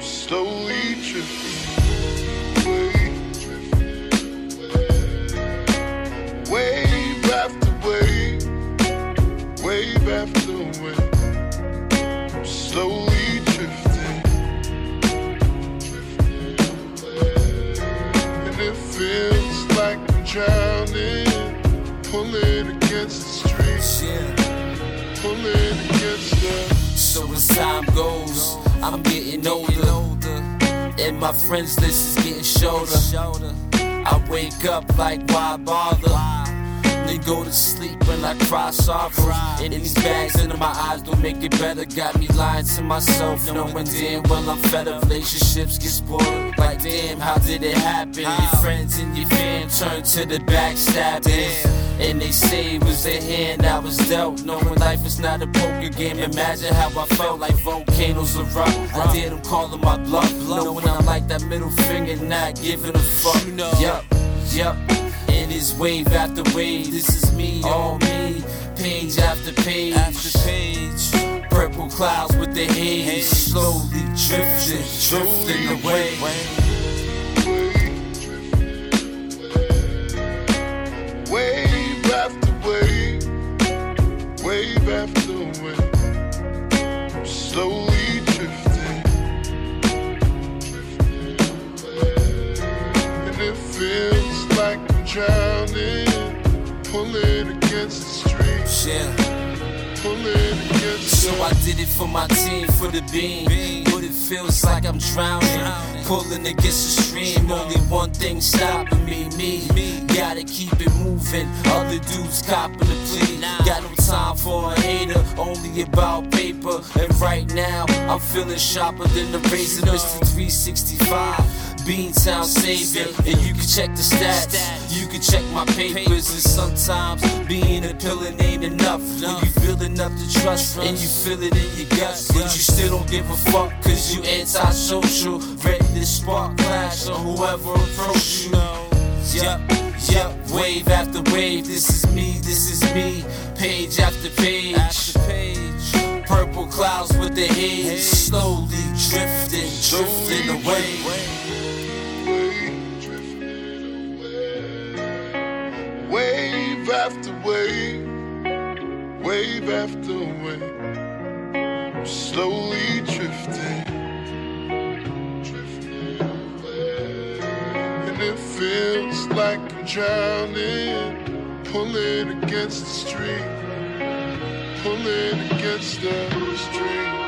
slowly drifting away, wave after wave, wave after wave, slowly drifting, and it feels like I'm drowning, pulling against the street, Yeah. pulling against the. So as time goes, I'm getting older, and my friends list is getting shorter. I wake up like why bother? Then go to sleep when I cry sorrow. And these bags under my eyes don't make it better. Got me lying to myself, knowing damn well I'm fed up. Relationships get spoiled. Damn, how did it happen? Your friends and your fam turned to the backstabbing. And they say it was a hand I was dealt. Knowing life is not a poker game. Imagine how I felt like volcanoes erupt. I did them calling my bluff. Knowing I'm like that middle finger, not giving a fuck. Yup, yup. And it's wave after wave. This is me, all me. Page after page. After page. Purple clouds with the haze. Slowly drifting, drifting away. After wave, slowly drifting. And it feels like I'm drowning, pulling against the street, Yeah. pulling against So I did it for my team, for the beam. But it feels like I'm drowning, pulling against the stream. Only one thing stopping me, me. Gotta keep it moving. Other dudes copping the plea. Got no time for a only about paper. And right now, I'm feeling sharper than the razor, Mr. 365. Beantown savior, and you can check the stats. You can check my papers, and sometimes being a villain ain't enough. When you feel enough to trust, and you feel it in your guts, but you still don't give a fuck, cause you antisocial. To spark clash on whoever approach you. Yup, yup, wave after wave. This is me, this is me. Page after page. Purple clouds with the haze. Slowly drifting, drifting away. wave, drifting away. Wave after wave, wave after wave, slowly drifting, drifting away. And it feels like I'm drowning, pulling against the street, pulling against the street.